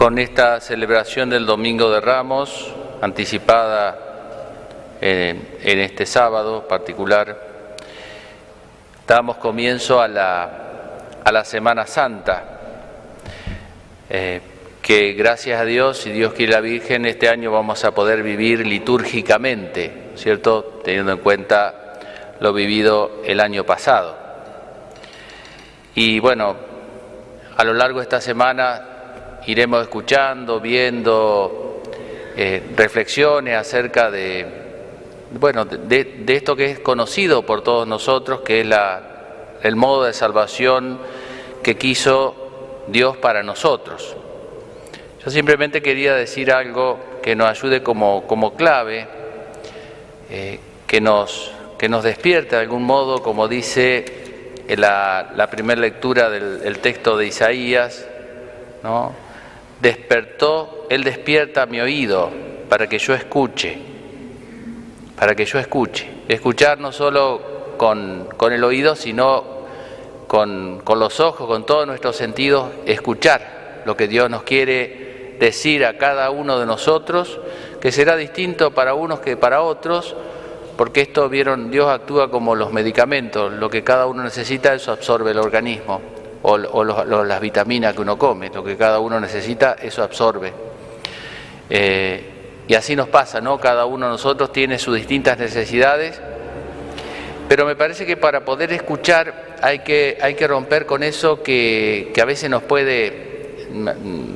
con esta celebración del Domingo de Ramos, anticipada en, en este sábado particular, damos comienzo a la, a la Semana Santa, eh, que gracias a Dios, y Dios quiere la Virgen, este año vamos a poder vivir litúrgicamente, ¿cierto? Teniendo en cuenta lo vivido el año pasado. Y bueno, a lo largo de esta semana iremos escuchando, viendo eh, reflexiones acerca de, bueno, de, esto que es conocido por todos nosotros, que es la, el modo de salvación que quiso Dios para nosotros. Yo simplemente quería decir algo que nos ayude como, como clave, eh, que, nos, que nos despierte de algún modo, como dice la, la primera lectura del el texto de Isaías, ¿no? Despertó, Él despierta mi oído para que yo escuche, para que yo escuche. Escuchar no solo con, con el oído, sino con, con, los ojos, con todos nuestros sentidos, escuchar lo que Dios nos quiere decir a cada uno de nosotros, que será distinto para unos que para otros, porque esto vieron, Dios actúa como los medicamentos, lo que cada uno necesita, eso absorbe el organismo o, las vitaminas que uno come, lo que cada uno necesita, eso absorbe. Eh, y así nos pasa, ¿no? Cada uno de nosotros tiene sus distintas necesidades, pero me parece que para poder escuchar hay que, hay que romper con eso que, que a veces nos puede,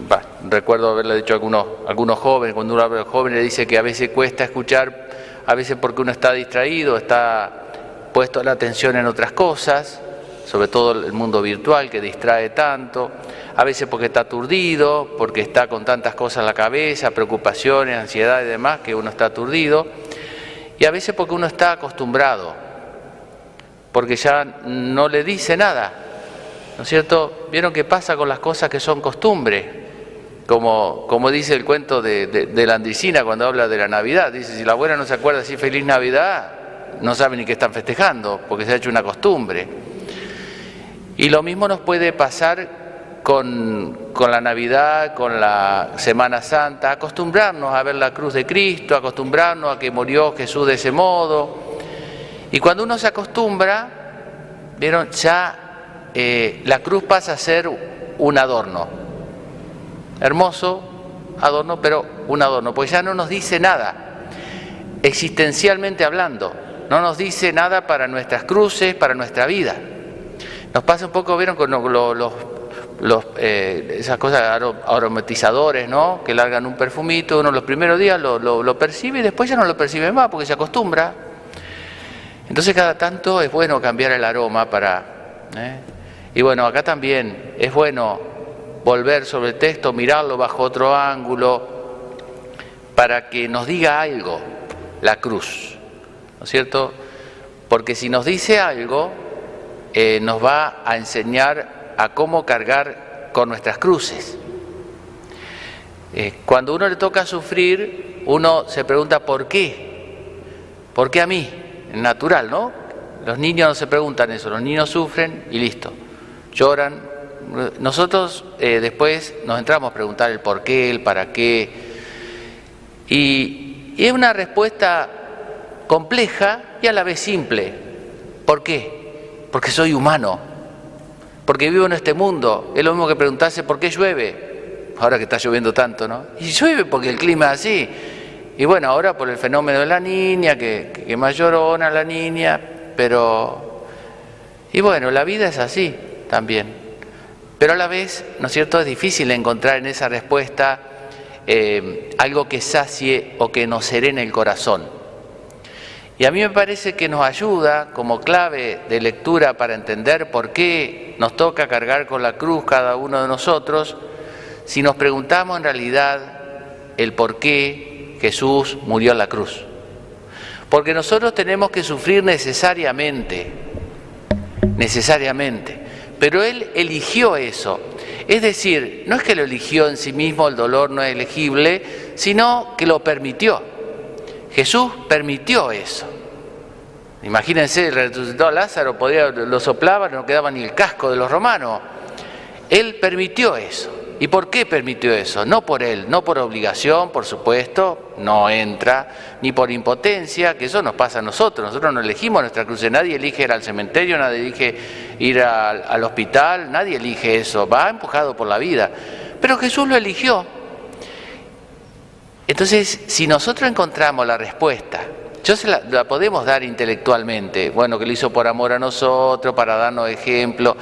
bah, recuerdo haberle dicho a algunos, algunos jóvenes, cuando uno habla de jóvenes le dice que a veces cuesta escuchar, a veces porque uno está distraído, está puesto la atención en otras cosas, sobre todo el mundo virtual que distrae tanto, a veces porque está aturdido, porque está con tantas cosas en la cabeza, preocupaciones, ansiedad y demás, que uno está aturdido, y a veces porque uno está acostumbrado, porque ya no le dice nada, ¿no es cierto? ¿Vieron qué pasa con las cosas que son costumbre? Como, como dice el cuento de, de, de la Andricina cuando habla de la Navidad, dice, si la abuela no se acuerda así feliz Navidad, no sabe ni qué están festejando, porque se ha hecho una costumbre. Y lo mismo nos puede pasar con, con, la Navidad, con la Semana Santa, acostumbrarnos a ver la cruz de Cristo, acostumbrarnos a que murió Jesús de ese modo. Y cuando uno se acostumbra, vieron, ya eh, la cruz pasa a ser un adorno. Hermoso adorno, pero un adorno, pues ya no nos dice nada, existencialmente hablando, no nos dice nada para nuestras cruces, para nuestra vida. Nos pasa un poco, vieron, con los, eh, esas cosas aromatizadores, ¿no? Que largan un perfumito, uno los primeros días lo, lo, lo, percibe y después ya no lo percibe más porque se acostumbra. Entonces cada tanto es bueno cambiar el aroma para... ¿eh? Y bueno, acá también es bueno volver sobre el texto, mirarlo bajo otro ángulo, para que nos diga algo la cruz, ¿no es cierto? Porque si nos dice algo, eh, nos va a enseñar a cómo cargar con nuestras cruces. Eh, cuando uno le toca sufrir, uno se pregunta ¿por qué? ¿Por qué a mí? Natural, ¿no? Los niños no se preguntan eso, los niños sufren y listo, lloran. Nosotros eh, después nos entramos a preguntar el por qué, el para qué. Y, y es una respuesta compleja y a la vez simple. ¿Por qué? Porque soy humano, porque vivo en este mundo. Es lo mismo que preguntarse por qué llueve, ahora que está lloviendo tanto, ¿no? Y llueve porque el clima es así. Y bueno, ahora por el fenómeno de la niña, que, que más llorona la niña, pero... Y bueno, la vida es así también. Pero a la vez, ¿no es cierto?, es difícil encontrar en esa respuesta eh, algo que sacie o que nos serene el corazón. Y a mí me parece que nos ayuda como clave de lectura para entender por qué nos toca cargar con la cruz cada uno de nosotros, si nos preguntamos en realidad el por qué Jesús murió en la cruz. Porque nosotros tenemos que sufrir necesariamente, necesariamente, pero Él eligió eso. Es decir, no es que lo eligió en sí mismo, el dolor no es elegible, sino que lo permitió. Jesús permitió eso. Imagínense, resucitó a Lázaro, podía, lo soplaba, no quedaba ni el casco de los romanos. Él permitió eso. ¿Y por qué permitió eso? No por él, no por obligación, por supuesto, no entra, ni por impotencia, que eso nos pasa a nosotros. Nosotros no elegimos nuestra cruz, nadie elige ir al cementerio, nadie elige ir al hospital, nadie elige eso, va empujado por la vida. Pero Jesús lo eligió. Entonces, si nosotros encontramos la respuesta, yo se la, la podemos dar intelectualmente, bueno, que lo hizo por amor a nosotros, para darnos ejemplo,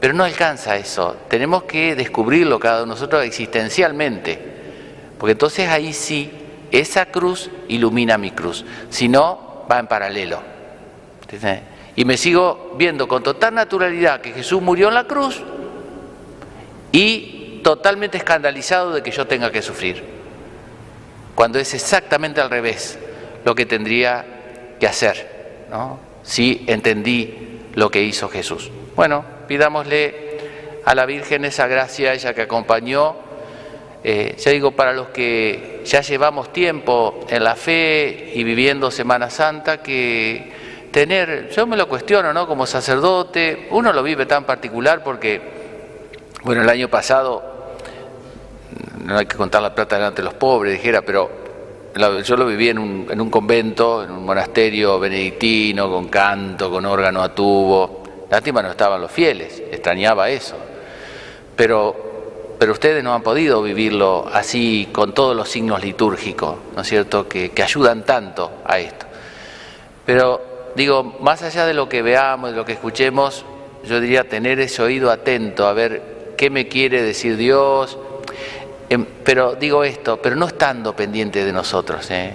pero no alcanza eso. Tenemos que descubrirlo cada uno de nosotros existencialmente. Porque entonces ahí sí, esa cruz ilumina mi cruz. Si no, va en paralelo. Y me sigo viendo con total naturalidad que Jesús murió en la cruz y totalmente escandalizado de que yo tenga que sufrir. Cuando es exactamente al revés lo que tendría que hacer. ¿no? Si entendí lo que hizo Jesús. Bueno, pidámosle a la Virgen esa gracia, ella que acompañó. Eh, ya digo, para los que ya llevamos tiempo en la fe y viviendo Semana Santa, que tener, yo me lo cuestiono, ¿no? Como sacerdote, uno lo vive tan particular porque, bueno, el año pasado, no hay que contar la plata delante de los pobres, dijera, pero yo lo viví en un, en un convento, en un monasterio benedictino, con canto, con órgano a tubo, Lástima no estaban los fieles, extrañaba eso. Pero, pero ustedes no han podido vivirlo así con todos los signos litúrgicos, ¿no es cierto?, que, que ayudan tanto a esto. Pero digo, más allá de lo que veamos, de lo que escuchemos, yo diría tener ese oído atento a ver qué me quiere decir Dios. Em, pero digo esto, pero no estando pendiente de nosotros, ¿eh?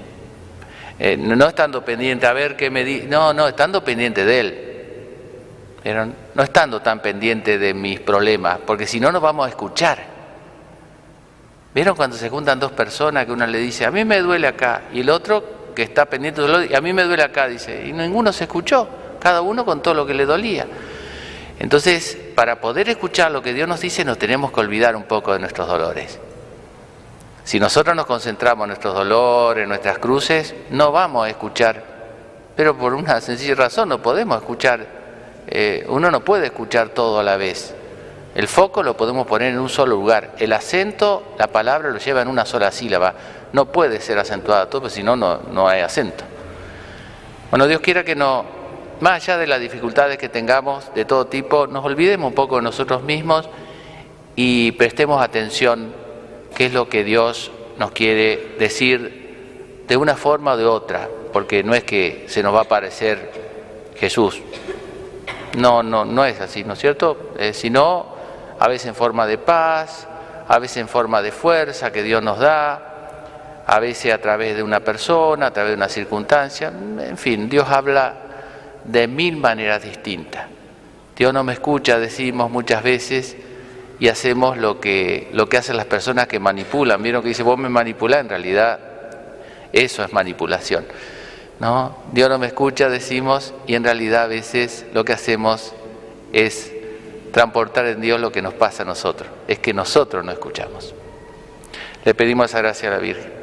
Eh, no estando pendiente a ver qué me dice, no, no, estando pendiente de Él pero no estando tan pendiente de mis problemas, porque si no nos vamos a escuchar. ¿Vieron cuando se juntan dos personas que una le dice, a mí me duele acá, y el otro que está pendiente de a mí me duele acá, dice, y ninguno se escuchó, cada uno con todo lo que le dolía. Entonces, para poder escuchar lo que Dios nos dice, nos tenemos que olvidar un poco de nuestros dolores. Si nosotros nos concentramos en nuestros dolores, en nuestras cruces, no vamos a escuchar, pero por una sencilla razón no podemos escuchar eh, uno no puede escuchar todo a la vez. El foco lo podemos poner en un solo lugar. El acento, la palabra lo lleva en una sola sílaba. No puede ser acentuada todo, porque si no, no hay acento. Bueno, Dios quiera que no, más allá de las dificultades que tengamos de todo tipo, nos olvidemos un poco de nosotros mismos y prestemos atención qué es lo que Dios nos quiere decir de una forma o de otra, porque no es que se nos va a aparecer Jesús, no, no, no es así, ¿no es cierto? Eh, sino a veces en forma de paz, a veces en forma de fuerza que Dios nos da, a veces a través de una persona, a través de una circunstancia, en fin, Dios habla de mil maneras distintas. Dios no me escucha, decimos muchas veces, y hacemos lo que, lo que hacen las personas que manipulan. Vieron que dice, vos me manipulás, en realidad eso es manipulación. ¿no? Dios no me escucha, decimos, y en realidad a veces lo que hacemos es transportar en Dios lo que nos pasa a nosotros, es que nosotros no escuchamos. Le pedimos esa gracia a la Virgen.